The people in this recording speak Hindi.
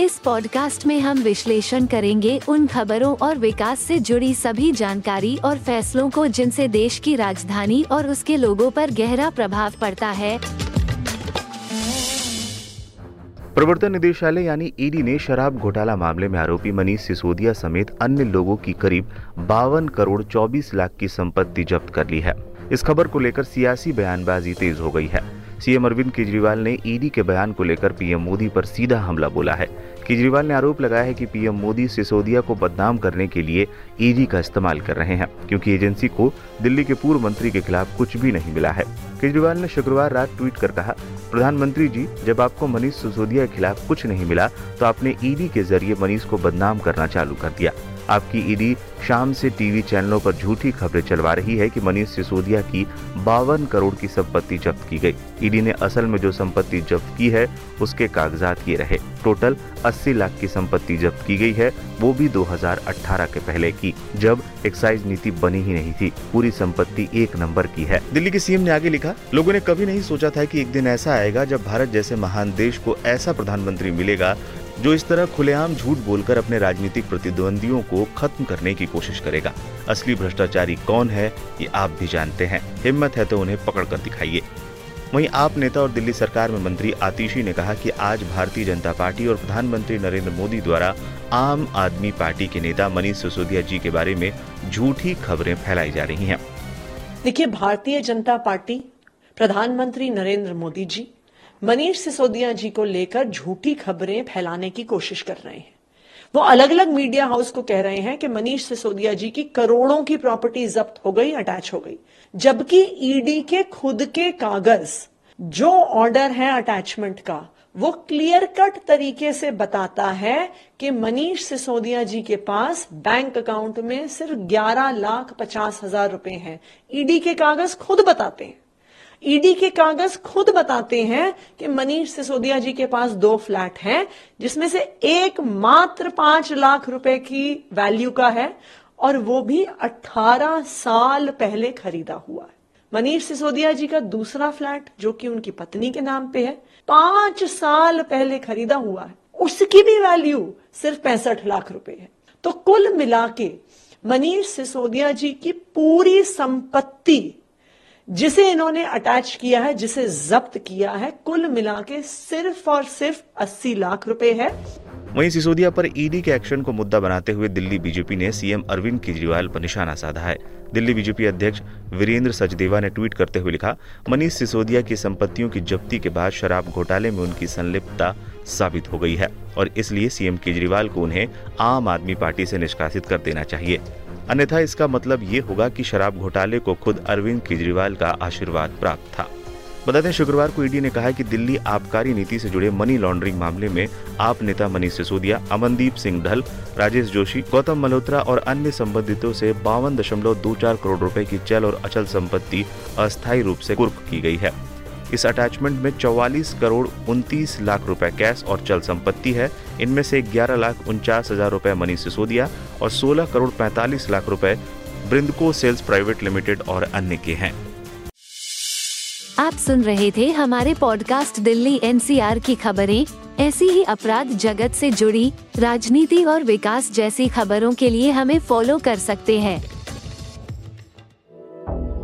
इस पॉडकास्ट में हम विश्लेषण करेंगे उन खबरों और विकास से जुड़ी सभी जानकारी और फैसलों को जिनसे देश की राजधानी और उसके लोगों पर गहरा प्रभाव पड़ता है। प्रवर्तन निदेशालय यानी ईडी ने शराब घोटाला मामले में आरोपी मनीष सिसोदिया समेत अन्य लोगों की करीब बावन करोड़ 24 लाख की संपत्ति जब्त कर ली है। इस खबर को लेकर सियासी बयानबाजी तेज हो गई है। सीएम अरविंद केजरीवाल ने ईडी के बयान को लेकर पीएम मोदी पर सीधा हमला बोला है। केजरीवाल ने आरोप लगाया है कि पीएम मोदी सिसोदिया को बदनाम करने के लिए ईडी का इस्तेमाल कर रहे हैं, क्योंकि एजेंसी को दिल्ली के पूर्व मंत्री के खिलाफ कुछ भी नहीं मिला है। केजरीवाल ने शुक्रवार रात ट्वीट कर कहा, प्रधानमंत्री जी, जब आपको मनीष सिसोदिया के खिलाफ कुछ नहीं मिला तो आपने ईडी के ज़रिए मनीष को बदनाम करना चालू कर दिया। आपकी ईडी शाम से टीवी चैनलों पर झूठी खबरें चलवा रही है कि मनीष सिसोदिया की बावन करोड़ की संपत्ति जब्त की गई। ईडी ने असल में जो संपत्ति जब्त की है, उसके कागजात ये रहे। टोटल 80 लाख की संपत्ति जब्त की गई है, वो भी 2018 के पहले की, जब एक्साइज नीति बनी ही नहीं थी। पूरी संपत्ति एक नंबर की है। दिल्ली के सीएम ने आगे लिखा, लोगों ने कभी नहीं सोचा था कि एक दिन ऐसा आएगा जब भारत जैसे महान देश को ऐसा प्रधानमंत्री मिलेगा जो इस तरह खुलेआम झूठ बोलकर अपने राजनीतिक प्रतिद्वंदियों को खत्म करने की कोशिश करेगा। असली भ्रष्टाचारी कौन है, ये आप भी जानते हैं। हिम्मत है तो उन्हें पकड़ कर दिखाइए। वहीं आप नेता और दिल्ली सरकार में मंत्री आतिशी ने कहा कि आज भारतीय जनता पार्टी और प्रधानमंत्री नरेंद्र मोदी द्वारा आम आदमी पार्टी के नेता मनीष सिसोदिया जी के बारे में झूठी खबरें फैलाई जा रही हैं। देखिए, भारतीय जनता पार्टी, प्रधानमंत्री नरेंद्र मोदी जी मनीष सिसोदिया जी को लेकर झूठी खबरें फैलाने की कोशिश कर रहे हैं। वो अलग अलग मीडिया हाउस को कह रहे हैं कि मनीष सिसोदिया जी की करोड़ों की प्रॉपर्टी जब्त हो गई, अटैच हो गई। जबकि ईडी के खुद के कागज़, जो ऑर्डर है अटैचमेंट का, वो क्लियर कट तरीके से बताता है कि मनीष सिसोदिया जी के पास बैंक अकाउंट में सिर्फ़ ग्यारह लाख पचास हज़ार रुपए हैं। ईडी के कागज़ खुद बताते हैं। ईडी के कागज़ खुद बताते हैं कि मनीष सिसोदिया जी के पास दो फ्लैट हैं, जिसमें से एक मात्र पाँच लाख रुपए की वैल्यू का है और वो भी 18 साल पहले खरीदा हुआ है। मनीष सिसोदिया जी का दूसरा फ्लैट, जो कि उनकी पत्नी के नाम पे है, पाँच साल पहले खरीदा हुआ है। उसकी भी वैल्यू सिर्फ़ पैंसठ लाख रुपए है। तो कुल मिला के मनीष सिसोदिया जी की पूरी संपत्ति जिसे इन्होंने अटैच किया है, जिसे जब्त किया है, कुल मिला के सिर्फ़ और सिर्फ़ 80 लाख रुपए है। वहीं सिसोदिया पर ईडी के एक्शन को मुद्दा बनाते हुए दिल्ली बीजेपी ने सीएम अरविंद केजरीवाल पर निशाना साधा है। दिल्ली बीजेपी अध्यक्ष वीरेंद्र सचदेवा ने ट्वीट करते हुए लिखा, मनीष सिसोदिया की संपत्तियों की जब्ती के बाद शराब घोटाले में उनकी संलिप्तता साबित हो गई है और इसलिए सीएम केजरीवाल को उन्हें आम आदमी पार्टी से निष्कासित कर देना चाहिए। अन्यथा इसका मतलब ये होगा कि शराब घोटाले को खुद अरविंद केजरीवाल का आशीर्वाद प्राप्त था। बता दें शुक्रवार को ईडी ने कहा कि दिल्ली आबकारी नीति से जुड़े मनी लॉन्ड्रिंग मामले में आप नेता मनीष सिसोदिया, अमनदीप सिंह ढल राजेश जोशी, गौतम मल्होत्रा और अन्य संबंधितों से बावन दशमलव दो चार करोड़ रुपए की चल और अचल संपत्ति अस्थायी रूप से कुर्क की गई है। इस अटैचमेंट में 44 करोड़ उनतीस लाख रुपए कैश और चल संपत्ति है। इनमें से 11 लाख उनचास हज़ार रुपए मनीष सिसोदिया और 16 करोड़ 45 लाख रुपए ब्रिंदको सेल्स प्राइवेट लिमिटेड और अन्य के हैं। आप सुन रहे थे हमारे पॉडकास्ट दिल्ली एनसीआर की खबरें। ऐसी ही अपराध जगत से जुड़ी, राजनीति और विकास जैसी खबरों के लिए हमें फॉलो कर सकते हैं।